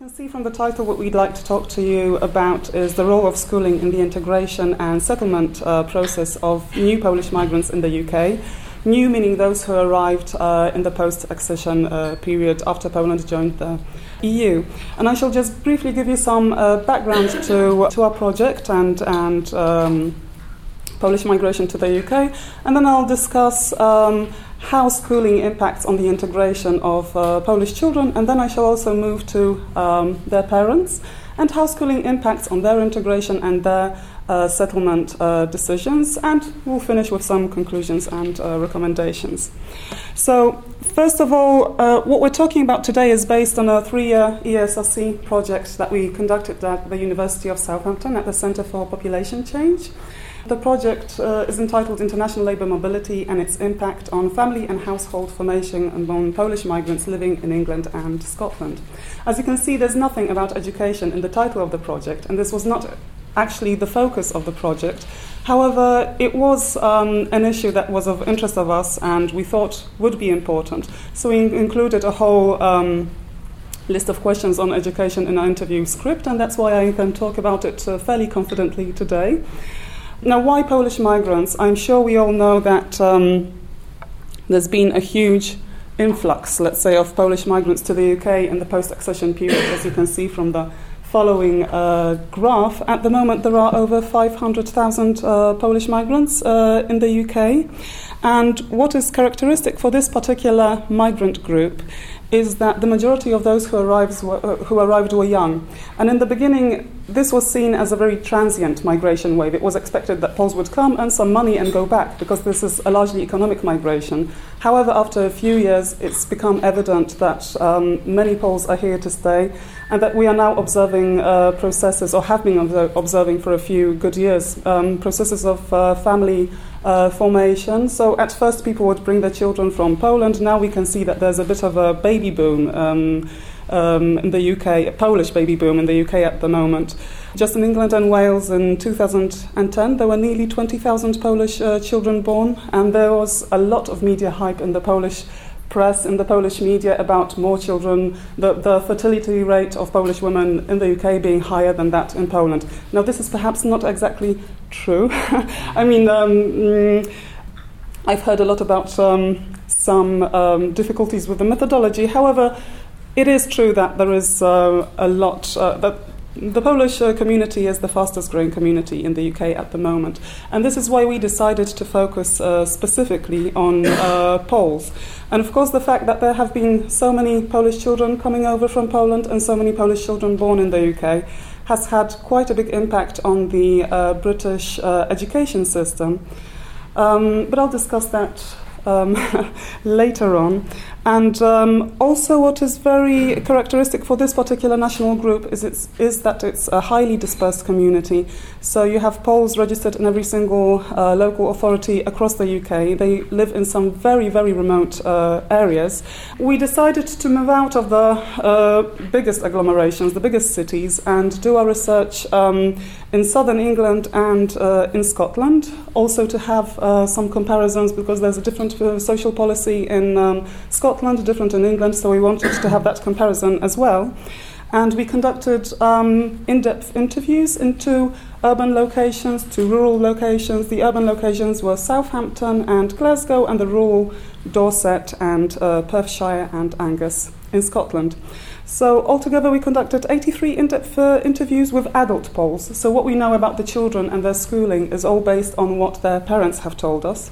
can see from the title, what we'd like to talk to you about is the role of schooling in the integration and settlement uh, process of new Polish migrants in the UK. New meaning those who arrived uh, in the post accession uh, period after Poland joined the EU. And I shall just briefly give you some uh, background to, to our project and, and um, Polish migration to the UK, and then I'll discuss. Um, how schooling impacts on the integration of uh, Polish children, and then I shall also move to um, their parents and how schooling impacts on their integration and their uh, settlement uh, decisions, and we'll finish with some conclusions and uh, recommendations. So, first of all, uh, what we're talking about today is based on a three year ESRC project that we conducted at the University of Southampton at the Centre for Population Change. The project uh, is entitled International Labour Mobility and its impact on family and household formation among Polish migrants living in England and Scotland. As you can see, there's nothing about education in the title of the project, and this was not actually the focus of the project. However, it was um, an issue that was of interest of us and we thought would be important. So we included a whole um, list of questions on education in our interview script, and that's why I can talk about it uh, fairly confidently today. Now, why Polish migrants? I'm sure we all know that um, there's been a huge influx, let's say, of Polish migrants to the UK in the post accession period, as you can see from the following uh, graph. At the moment, there are over 500,000 uh, Polish migrants uh, in the UK. And what is characteristic for this particular migrant group is that the majority of those who, were, uh, who arrived were young. And in the beginning, this was seen as a very transient migration wave. It was expected that Poles would come, earn some money, and go back because this is a largely economic migration. However, after a few years, it's become evident that um, many Poles are here to stay and that we are now observing uh, processes, or have been observing for a few good years, um, processes of uh, family uh, formation. So at first, people would bring their children from Poland. Now we can see that there's a bit of a baby boom. Um, um, in the UK, a Polish baby boom in the UK at the moment. Just in England and Wales in 2010, there were nearly 20,000 Polish uh, children born, and there was a lot of media hype in the Polish press in the Polish media about more children, the, the fertility rate of Polish women in the UK being higher than that in Poland. Now, this is perhaps not exactly true. I mean, um, mm, I've heard a lot about um, some um, difficulties with the methodology. However, it is true that there is uh, a lot uh, that the Polish uh, community is the fastest growing community in the UK at the moment, and this is why we decided to focus uh, specifically on uh, Poles. And of course, the fact that there have been so many Polish children coming over from Poland and so many Polish children born in the UK has had quite a big impact on the uh, British uh, education system. Um, but I'll discuss that um, later on. And um, also, what is very characteristic for this particular national group is, it's, is that it's a highly dispersed community. So, you have Poles registered in every single uh, local authority across the UK. They live in some very, very remote uh, areas. We decided to move out of the uh, biggest agglomerations, the biggest cities, and do our research um, in southern England and uh, in Scotland. Also, to have uh, some comparisons because there's a different uh, social policy in um, Scotland Scotland, different in England, so we wanted to have that comparison as well. And we conducted um, in depth interviews into urban locations to rural locations. The urban locations were Southampton and Glasgow, and the rural Dorset and uh, Perthshire and Angus in Scotland. So, altogether, we conducted 83 in depth uh, interviews with adult Poles. So, what we know about the children and their schooling is all based on what their parents have told us.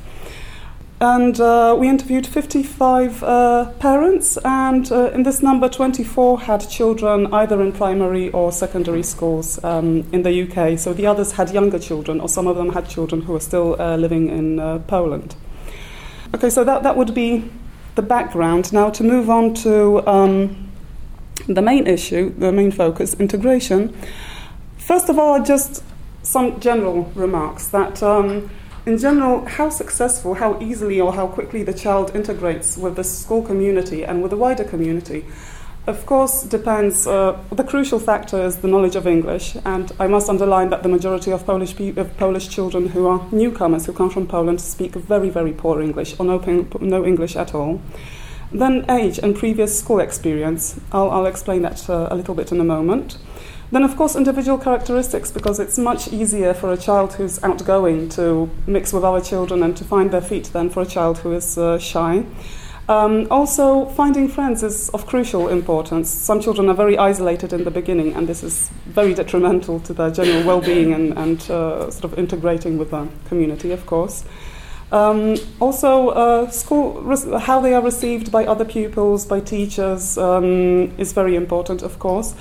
And uh, we interviewed 55 uh, parents, and uh, in this number, 24 had children either in primary or secondary schools um, in the UK. So the others had younger children, or some of them had children who are still uh, living in uh, Poland. Okay, so that, that would be the background. Now, to move on to um, the main issue, the main focus integration. First of all, just some general remarks that. Um, in general, how successful, how easily, or how quickly the child integrates with the school community and with the wider community, of course, depends. Uh, the crucial factor is the knowledge of English, and I must underline that the majority of Polish, pe- of Polish children who are newcomers who come from Poland speak very, very poor English or no, no English at all. Then age and previous school experience. I'll, I'll explain that uh, a little bit in a moment. Then, of course, individual characteristics, because it's much easier for a child who's outgoing to mix with other children and to find their feet than for a child who is uh, shy. Um, also, finding friends is of crucial importance. Some children are very isolated in the beginning, and this is very detrimental to their general well being and, and uh, sort of integrating with the community, of course. Um, also, uh, school how they are received by other pupils, by teachers, um, is very important, of course.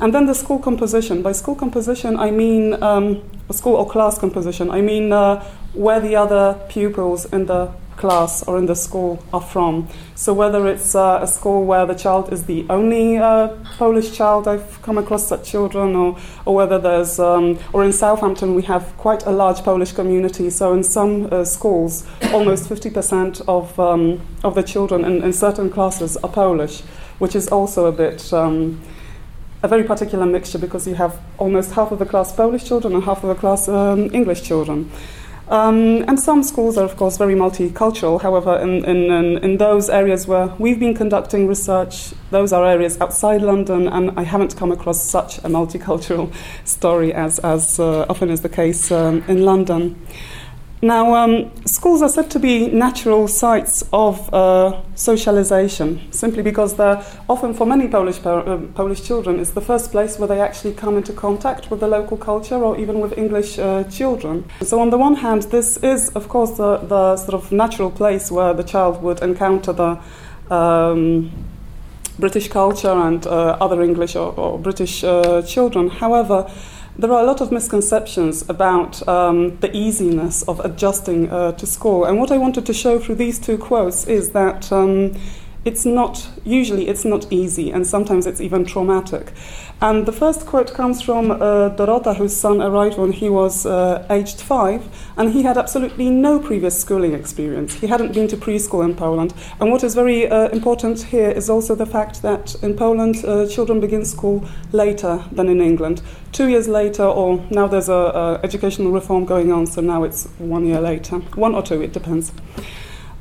And then the school composition. By school composition, I mean um, school or class composition. I mean uh, where the other pupils in the class or in the school are from. So whether it's uh, a school where the child is the only uh, Polish child, I've come across such children, or, or whether there's, um, or in Southampton we have quite a large Polish community. So in some uh, schools, almost 50% of um, of the children in, in, certain classes are Polish, which is also a bit. Um, a very particular mixture because you have almost half of the class Polish children and half of the class um, English children. Um, and some schools are, of course, very multicultural. However, in, in, in, those areas where we've been conducting research, those are areas outside London, and I haven't come across such a multicultural story as, as uh, often is the case um, in London. Now, um, schools are said to be natural sites of uh, socialization, simply because they're often, for many Polish, uh, Polish children, it's the first place where they actually come into contact with the local culture or even with English uh, children. So, on the one hand, this is, of course, the, the sort of natural place where the child would encounter the um, British culture and uh, other English or, or British uh, children. However, there are a lot of misconceptions about um, the easiness of adjusting uh, to school. And what I wanted to show through these two quotes is that um, it's not, usually it's not easy, and sometimes it's even traumatic. And the first quote comes from uh, Dorota, whose son arrived when he was uh, aged five, and he had absolutely no previous schooling experience. He hadn't been to preschool in Poland. And what is very uh, important here is also the fact that in Poland, uh, children begin school later than in England. Two years later, or now there's a, a educational reform going on, so now it's one year later. One or two, it depends.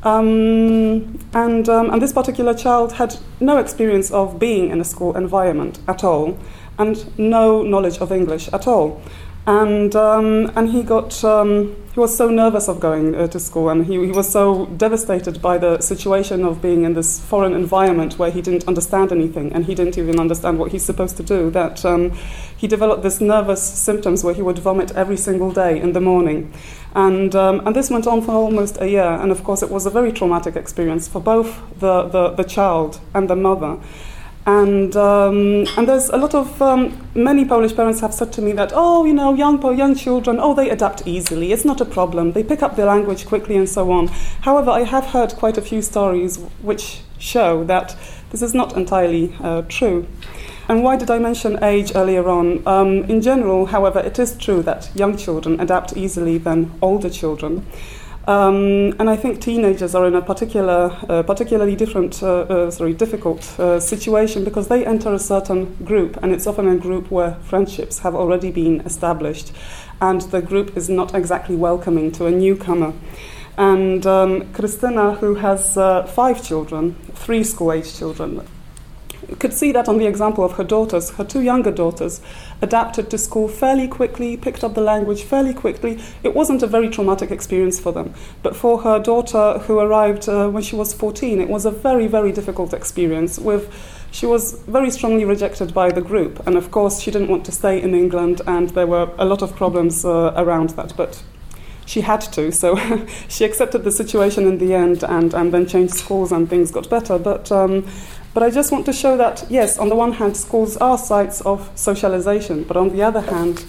Um, and, um, and this particular child had no experience of being in a school environment at all, and no knowledge of English at all. And, um, and he, got, um, he was so nervous of going uh, to school, and he, he was so devastated by the situation of being in this foreign environment where he didn't understand anything, and he didn't even understand what he's supposed to do, that um, he developed this nervous symptoms where he would vomit every single day in the morning. And, um, and this went on for almost a year. And of course, it was a very traumatic experience for both the, the, the child and the mother. And, um, and there's a lot of, um, many Polish parents have said to me that, oh, you know, young, young children, oh, they adapt easily. It's not a problem. They pick up the language quickly and so on. However, I have heard quite a few stories which show that this is not entirely uh, true. And why did I mention age earlier on? Um, in general, however, it is true that young children adapt easily than older children. Um, and I think teenagers are in a particular, uh, particularly different, uh, uh, sorry, difficult uh, situation because they enter a certain group, and it's often a group where friendships have already been established, and the group is not exactly welcoming to a newcomer. And um, Christina, who has uh, five children, three school-age children, could see that on the example of her daughters. Her two younger daughters adapted to school fairly quickly, picked up the language fairly quickly. It wasn't a very traumatic experience for them. But for her daughter, who arrived uh, when she was 14, it was a very, very difficult experience with she was very strongly rejected by the group. And of course, she didn't want to stay in England, and there were a lot of problems uh, around that. But she had to, so she accepted the situation in the end and, and then changed schools and things got better. But um, but I just want to show that, yes, on the one hand, schools are sites of socialization, but on the other hand,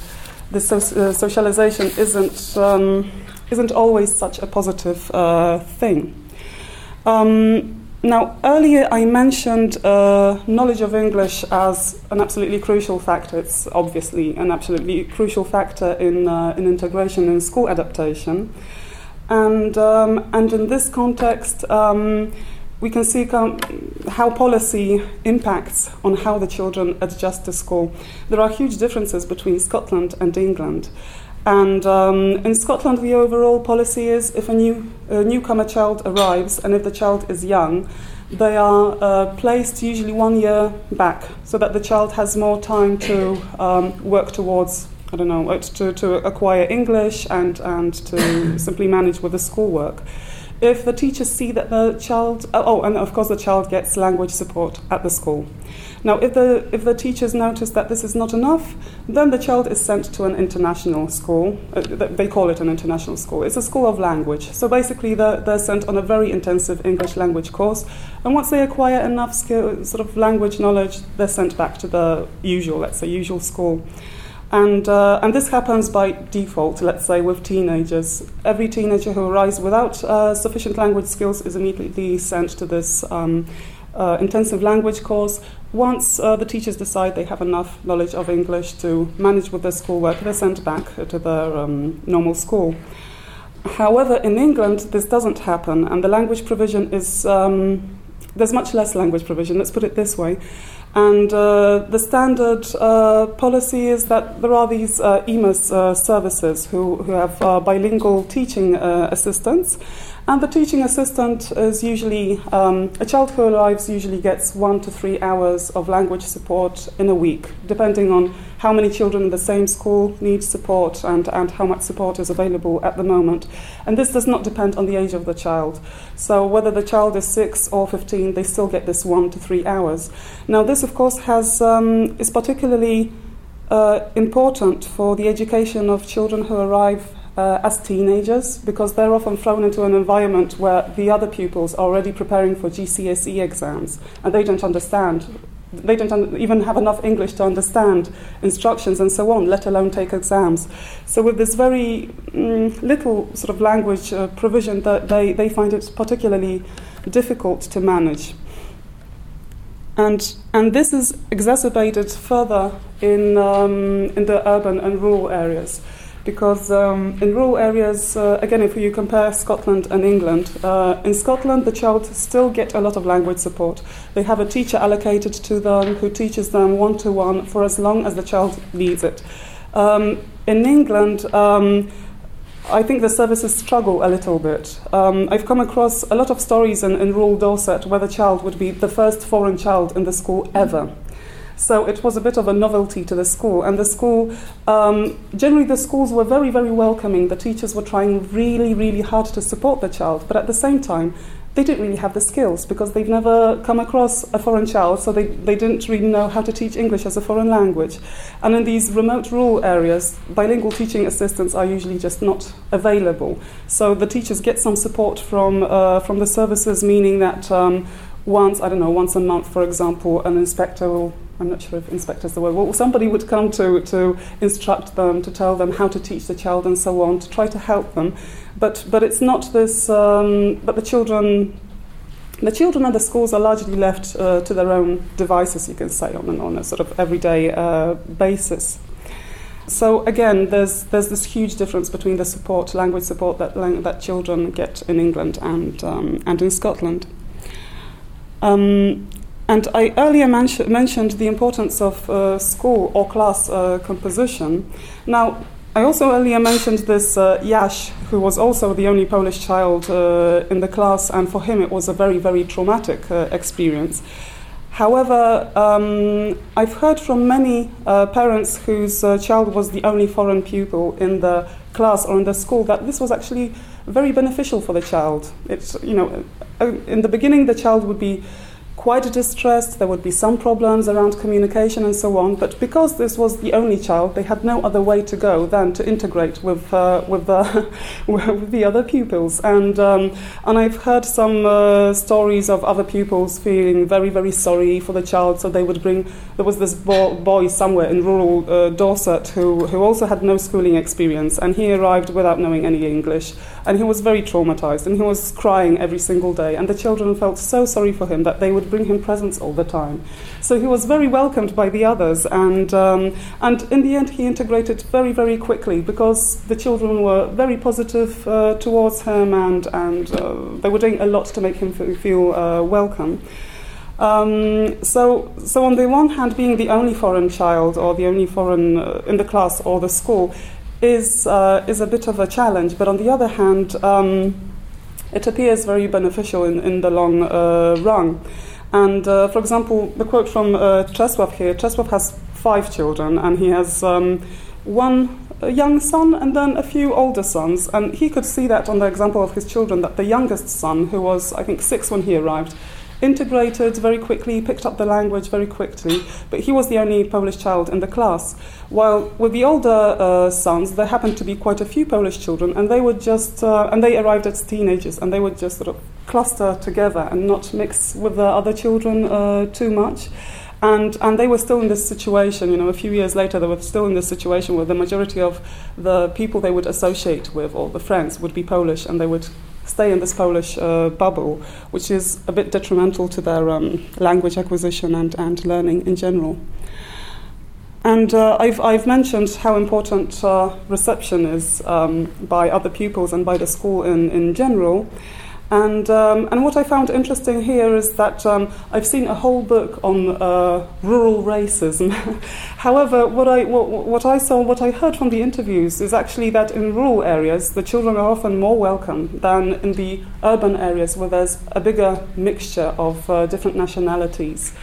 this so- uh, socialization isn't, um, isn't always such a positive uh, thing. Um, now, earlier I mentioned uh, knowledge of English as an absolutely crucial factor. It's obviously an absolutely crucial factor in, uh, in integration and school adaptation. And, um, and in this context, um, we can see how policy impacts on how the children adjust to school. There are huge differences between Scotland and England. And um, in Scotland, the overall policy is if a new a newcomer child arrives and if the child is young, they are uh, placed usually one year back so that the child has more time to um, work towards, I don't know, to, to acquire English and, and to simply manage with the schoolwork. If the teachers see that the child, oh, and of course the child gets language support at the school. Now, if the, if the teachers notice that this is not enough, then the child is sent to an international school. Uh, they call it an international school. It's a school of language. So basically, they're, they're sent on a very intensive English language course. And once they acquire enough skill, sort of language knowledge, they're sent back to the usual, let's say, usual school. And, uh, and this happens by default, let's say, with teenagers. Every teenager who arrives without uh, sufficient language skills is immediately sent to this um, uh, intensive language course. Once uh, the teachers decide they have enough knowledge of English to manage with their schoolwork, they're sent back to their um, normal school. However, in England, this doesn't happen, and the language provision is um, there's much less language provision, let's put it this way. And uh, the standard uh, policy is that there are these uh, EMAS uh, services who, who have uh, bilingual teaching uh, assistants. And the teaching assistant is usually, um, a child who arrives usually gets one to three hours of language support in a week, depending on how many children in the same school need support and, and how much support is available at the moment. And this does not depend on the age of the child. So whether the child is 6 or 15, they still get this one to three hours. Now, this, of course, has, um, is particularly uh, important for the education of children who arrive uh, as teenagers because they're often thrown into an environment where the other pupils are already preparing for GCSE exams and they don't understand. They don't even have enough English to understand instructions and so on, let alone take exams. So, with this very mm, little sort of language uh, provision, that they, they find it particularly difficult to manage. And, and this is exacerbated further in, um, in the urban and rural areas because um, in rural areas, uh, again, if you compare Scotland and England, uh, in Scotland the child still get a lot of language support. They have a teacher allocated to them who teaches them one to one for as long as the child needs it. Um, in England, um, I think the services struggle a little bit. Um, I've come across a lot of stories in, in rural Dorset where the child would be the first foreign child in the school ever. So it was a bit of a novelty to the school. And the school, um, generally, the schools were very, very welcoming. The teachers were trying really, really hard to support the child. But at the same time, they didn't really have the skills because they've never come across a foreign child, so they, they didn't really know how to teach English as a foreign language. And in these remote rural areas, bilingual teaching assistants are usually just not available. So the teachers get some support from, uh, from the services, meaning that um, once, I don't know, once a month, for example, an inspector will I'm not sure if inspector is the word. Well, somebody would come to, to instruct them, to tell them how to teach the child and so on, to try to help them. But, but it's not this, um, but the children, the children and the schools are largely left uh, to their own devices, you can say, on, on a sort of everyday uh, basis. So again, there's, there's this huge difference between the support, language support that, that children get in England and, um, and in Scotland. Um, and I earlier mentioned the importance of uh, school or class uh, composition. Now, I also earlier mentioned this uh, Yash, who was also the only Polish child uh, in the class, and for him it was a very, very traumatic uh, experience. However, um, I've heard from many uh, parents whose child was the only foreign pupil in the class or in the school that this was actually very beneficial for the child. It's, you know, in the beginning, the child would be quite distressed, there would be some problems around communication and so on, but because this was the only child, they had no other way to go than to integrate with, uh, with, the, with the other pupils. And, um, and I've heard some uh, stories of other pupils feeling very, very sorry for the child, so they would bring, there was this bo- boy somewhere in rural uh, Dorset who, who also had no schooling experience, and he arrived without knowing any English, and he was very traumatized, and he was crying every single day, and the children felt so sorry for him that they would bring him presents all the time. So he was very welcomed by the others, and, um, and in the end, he integrated very, very quickly because the children were very positive uh, towards him, and, and uh, they were doing a lot to make him feel uh, welcome. Um, so, so on the one hand, being the only foreign child or the only foreign uh, in the class or the school is uh, is a bit of a challenge. But on the other hand, um, it appears very beneficial in, in the long uh, run. And uh, for example, the quote from uh, Czesław here Czesław has five children, and he has um, one young son and then a few older sons. And he could see that on the example of his children that the youngest son, who was, I think, six when he arrived, integrated very quickly, picked up the language very quickly, but he was the only Polish child in the class. While with the older uh, sons, there happened to be quite a few Polish children, and they would just, uh, and they arrived as teenagers, and they would just sort of cluster together and not mix with the other children uh, too much. And, and they were still in this situation, you know, a few years later, they were still in this situation where the majority of the people they would associate with, or the friends, would be Polish, and they would stay in this Polish uh, bubble, which is a bit detrimental to their um, language acquisition and, and learning in general. And uh, I've, I've mentioned how important uh, reception is um, by other pupils and by the school in, in general. And, um, and what I found interesting here is that um, I've seen a whole book on uh, rural racism. However, what I, what, what I saw, what I heard from the interviews is actually that in rural areas, the children are often more welcome than in the urban areas where there's a bigger mixture of uh, different nationalities.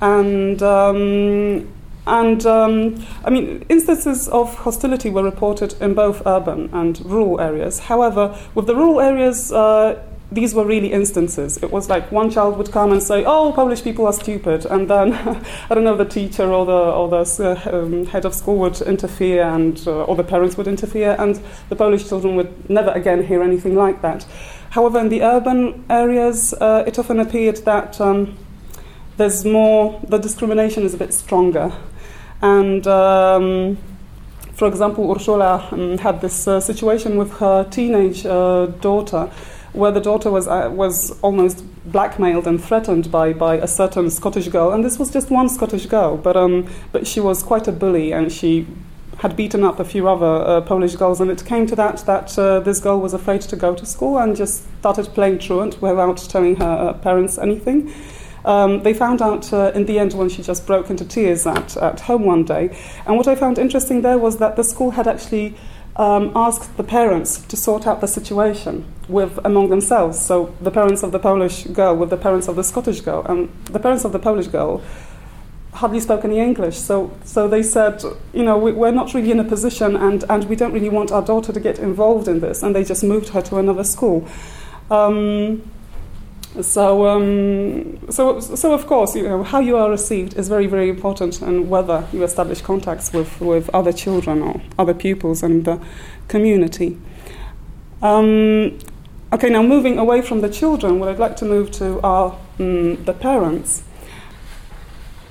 And um, and um, I mean, instances of hostility were reported in both urban and rural areas. However, with the rural areas, uh, these were really instances. It was like one child would come and say, "Oh, Polish people are stupid," and then I don't know, the teacher or the or the uh, um, head of school would interfere, and uh, or the parents would interfere, and the Polish children would never again hear anything like that. However, in the urban areas, uh, it often appeared that um, there's more. The discrimination is a bit stronger, and. Um, for example, Ursula um, had this uh, situation with her teenage uh, daughter where the daughter was, uh, was almost blackmailed and threatened by, by a certain Scottish girl. And this was just one Scottish girl, but, um, but she was quite a bully and she had beaten up a few other uh, Polish girls. And it came to that that uh, this girl was afraid to go to school and just started playing truant without telling her uh, parents anything. Um, they found out uh, in the end when she just broke into tears at, at home one day. And what I found interesting there was that the school had actually um, asked the parents to sort out the situation with among themselves. So the parents of the Polish girl with the parents of the Scottish girl, and the parents of the Polish girl hardly spoke any English. So so they said, you know, we, are not really in a position, and and we don't really want our daughter to get involved in this, and they just moved her to another school. Um, so, um, so, so of course, you know, how you are received is very, very important, and whether you establish contacts with, with other children or other pupils and the community. Um, okay, now moving away from the children, what I'd like to move to are um, the parents.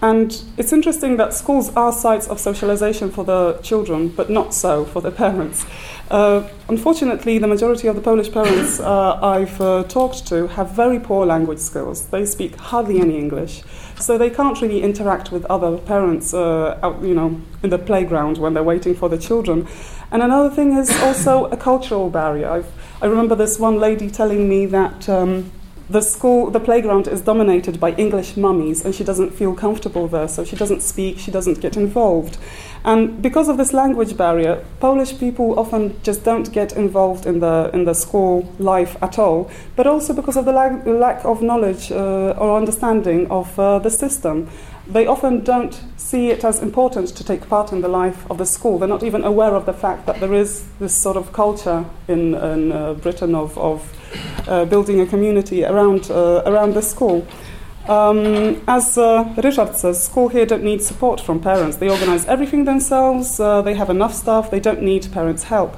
And it's interesting that schools are sites of socialization for the children, but not so for the parents. Uh, unfortunately, the majority of the Polish parents uh, I've uh, talked to have very poor language skills. They speak hardly any English, so they can't really interact with other parents, uh, out, you know, in the playground when they're waiting for the children. And another thing is also a cultural barrier. I've, I remember this one lady telling me that. Um, the school, the playground is dominated by English mummies, and she doesn't feel comfortable there, so she doesn't speak, she doesn't get involved. And because of this language barrier, Polish people often just don't get involved in the, in the school life at all, but also because of the lack of knowledge uh, or understanding of uh, the system. They often don't see it as important to take part in the life of the school. They're not even aware of the fact that there is this sort of culture in, in uh, Britain of, of uh, building a community around, uh, around the school. Um, as uh, Richard says, school here don't need support from parents. They organize everything themselves, uh, they have enough staff, they don't need parents' help.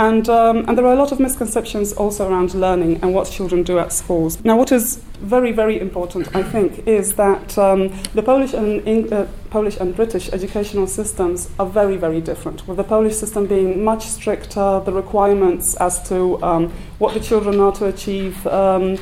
And, um, and there are a lot of misconceptions also around learning and what children do at schools. Now, what is very, very important, I think, is that um, the Polish and, Eng- uh, Polish and British educational systems are very, very different, with the Polish system being much stricter, the requirements as to um, what the children are to achieve um,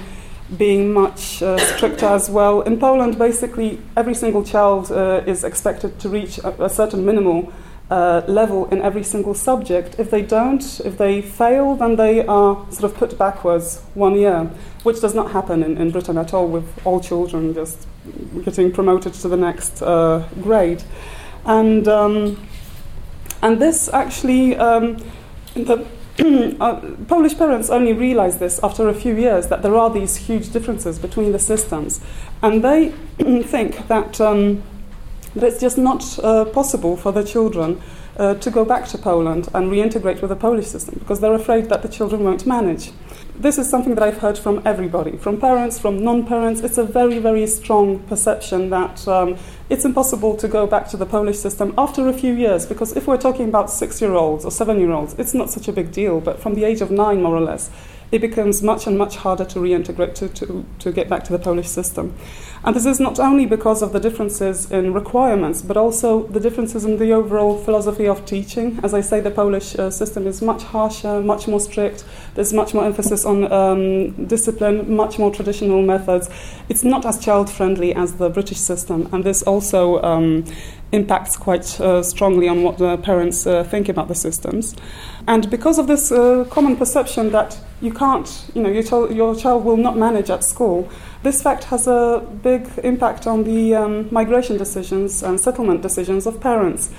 being much uh, stricter as well. In Poland, basically, every single child uh, is expected to reach a, a certain minimal uh, level in every single subject. If they don't, if they fail, then they are sort of put backwards one year, which does not happen in, in Britain at all, with all children just getting promoted to the next uh, grade. And, um, and this actually, um, the uh, Polish parents only realize this after a few years that there are these huge differences between the systems, and they think that, um, that it's just not uh, possible for the children uh, to go back to Poland and reintegrate with the Polish system because they're afraid that the children won't manage. This is something that I've heard from everybody, from parents, from non parents. It's a very, very strong perception that um, it's impossible to go back to the Polish system after a few years because if we're talking about six year olds or seven year olds, it's not such a big deal, but from the age of nine, more or less, it becomes much and much harder to reintegrate, to, to, to get back to the Polish system. And this is not only because of the differences in requirements, but also the differences in the overall philosophy of teaching. As I say, the Polish uh, system is much harsher, much more strict. There's much more emphasis on um, discipline, much more traditional methods. It's not as child friendly as the British system, and this also um, impacts quite uh, strongly on what the parents uh, think about the systems. And because of this uh, common perception that you can't, you know, your, your child will not manage at school, this fact has a big impact on the um, migration decisions and settlement decisions of parents.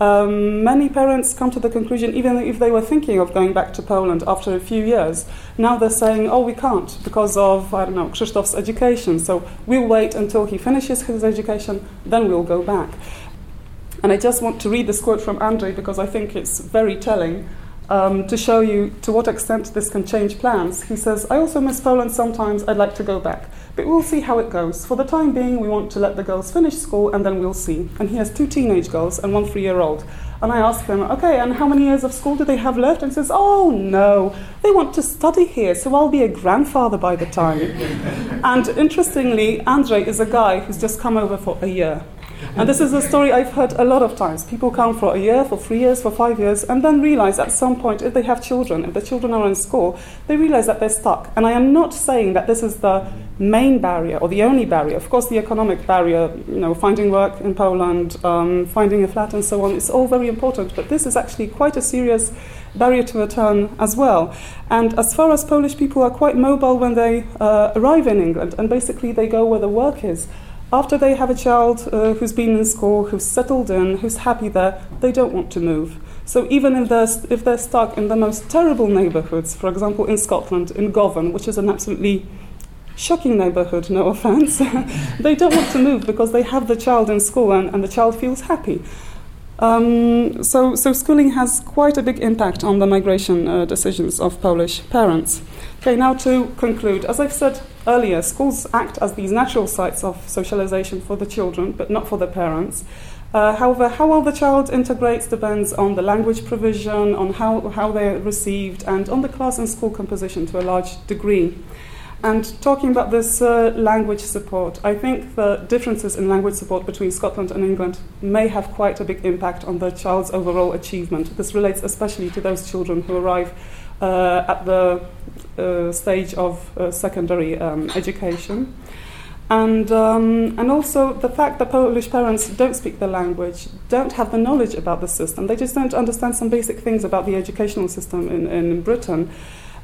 Um, many parents come to the conclusion, even if they were thinking of going back to Poland after a few years, now they're saying, oh, we can't because of, I don't know, Krzysztof's education. So we'll wait until he finishes his education, then we'll go back. And I just want to read this quote from Andre because I think it's very telling um, to show you to what extent this can change plans. He says, I also miss Poland sometimes, I'd like to go back. But we'll see how it goes. For the time being, we want to let the girls finish school and then we'll see. And he has two teenage girls and one three year old. And I ask him, okay, and how many years of school do they have left? And he says, oh no, they want to study here, so I'll be a grandfather by the time. and interestingly, Andre is a guy who's just come over for a year. And this is a story I've heard a lot of times. People come for a year, for three years, for five years, and then realize at some point, if they have children, if the children are in school, they realize that they're stuck. And I am not saying that this is the main barrier or the only barrier. Of course, the economic barrier, you know, finding work in Poland, um, finding a flat, and so on, is all very important. But this is actually quite a serious barrier to return as well. And as far as Polish people are quite mobile when they uh, arrive in England, and basically they go where the work is. After they have a child uh, who's been in school, who's settled in, who's happy there, they don't want to move. So even if they're, if they're stuck in the most terrible neighbourhoods, for example in Scotland, in Govan, which is an absolutely shocking neighbourhood, no offence, they don't want to move because they have the child in school and, and the child feels happy. Um, so, so schooling has quite a big impact on the migration uh, decisions of Polish parents. Okay, now to conclude. As I've said earlier, schools act as these natural sites of socialization for the children, but not for the parents. Uh, however, how well the child integrates depends on the language provision, on how, how they're received, and on the class and school composition to a large degree. And talking about this uh, language support, I think the differences in language support between Scotland and England may have quite a big impact on the child's overall achievement. This relates especially to those children who arrive at the uh, stage of uh, secondary um, education. And, um, and also the fact that Polish parents don't speak the language, don't have the knowledge about the system, they just don't understand some basic things about the educational system in, in Britain.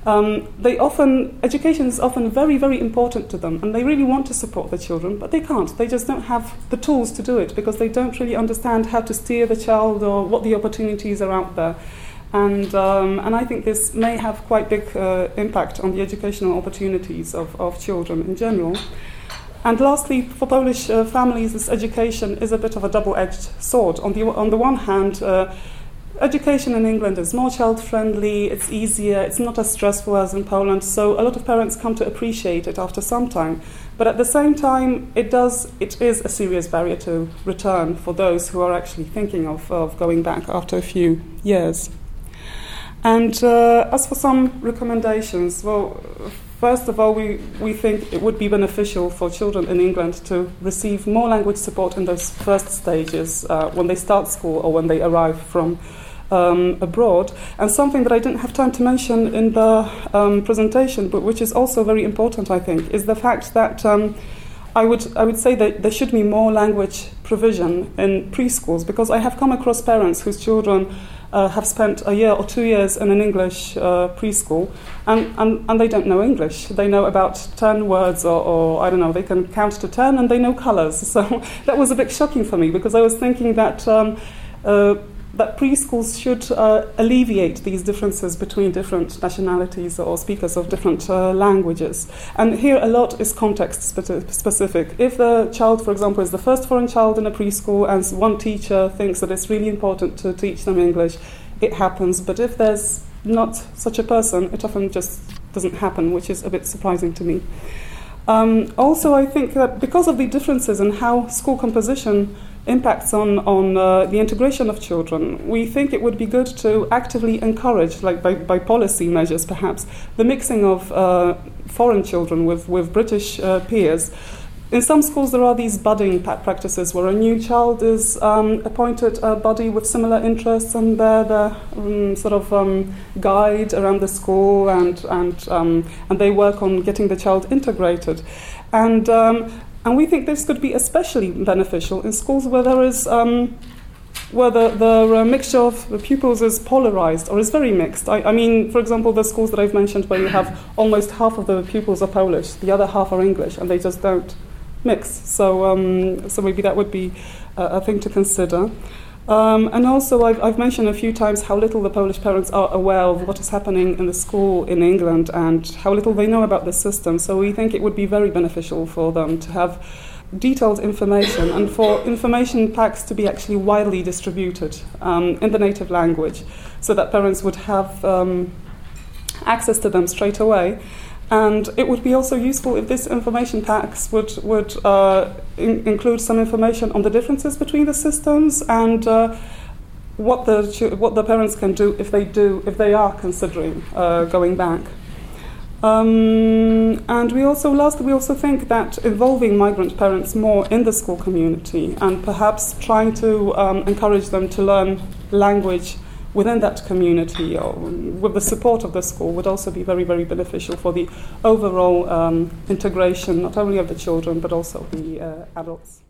Um, they often, education is often very, very important to them, and they really want to support their children, but they can't. They just don't have the tools to do it because they don't really understand how to steer the child or what the opportunities are out there. And, um, and I think this may have quite big uh, impact on the educational opportunities of, of children in general. And lastly, for Polish uh, families, this education is a bit of a double-edged sword. On the, on the one hand, uh, Education in England is more child friendly, it's easier, it's not as stressful as in Poland, so a lot of parents come to appreciate it after some time. But at the same time, it, does, it is a serious barrier to return for those who are actually thinking of, of going back after a few years. And uh, as for some recommendations, well, first of all, we, we think it would be beneficial for children in England to receive more language support in those first stages uh, when they start school or when they arrive from um, abroad. And something that I didn't have time to mention in the um, presentation, but which is also very important, I think, is the fact that um, I would I would say that there should be more language provision in preschools because I have come across parents whose children. Uh, have spent a year or two years in an English uh, preschool and, and, and they don't know English. They know about 10 words, or, or, I don't know, they can count to 10 and they know colors. So that was a bit shocking for me because I was thinking that um, uh, that preschools should uh, alleviate these differences between different nationalities or speakers of different uh, languages. And here a lot is context specific. If the child, for example, is the first foreign child in a preschool and one teacher thinks that it's really important to teach them English, it happens. But if there's not such a person, it often just doesn't happen, which is a bit surprising to me. Um, also, I think that because of the differences in how school composition impacts on, on uh, the integration of children, we think it would be good to actively encourage, like by, by policy measures perhaps, the mixing of uh, foreign children with, with British uh, peers. In some schools, there are these budding practices where a new child is um, appointed a buddy with similar interests, and they're the um, sort of um, guide around the school, and and um, and they work on getting the child integrated. And um, and we think this could be especially beneficial in schools where there is um, where the, the uh, mixture of the pupils is polarized or is very mixed. I, I, mean, for example, the schools that I've mentioned where you have almost half of the pupils are Polish, the other half are English, and they just don't mix. So, um, so maybe that would be a, a thing to consider. Um, and also, I've, I've, mentioned a few times how little the Polish parents are aware of what is happening in the school in England and how little they know about the system. So, we think it would be very beneficial for them to have detailed information and for information packs to be actually widely distributed um, in the native language so that parents would have um, access to them straight away. And it would be also useful if this information packs would, would uh, in- include some information on the differences between the systems and uh, what, the, what the parents can do if they do if they are considering uh, going back. Um, and we also, last, we also think that involving migrant parents more in the school community and perhaps trying to um, encourage them to learn language within that community or with the support of the school would also be very, very beneficial for the overall um, integration, not only of the children but also the uh, adults.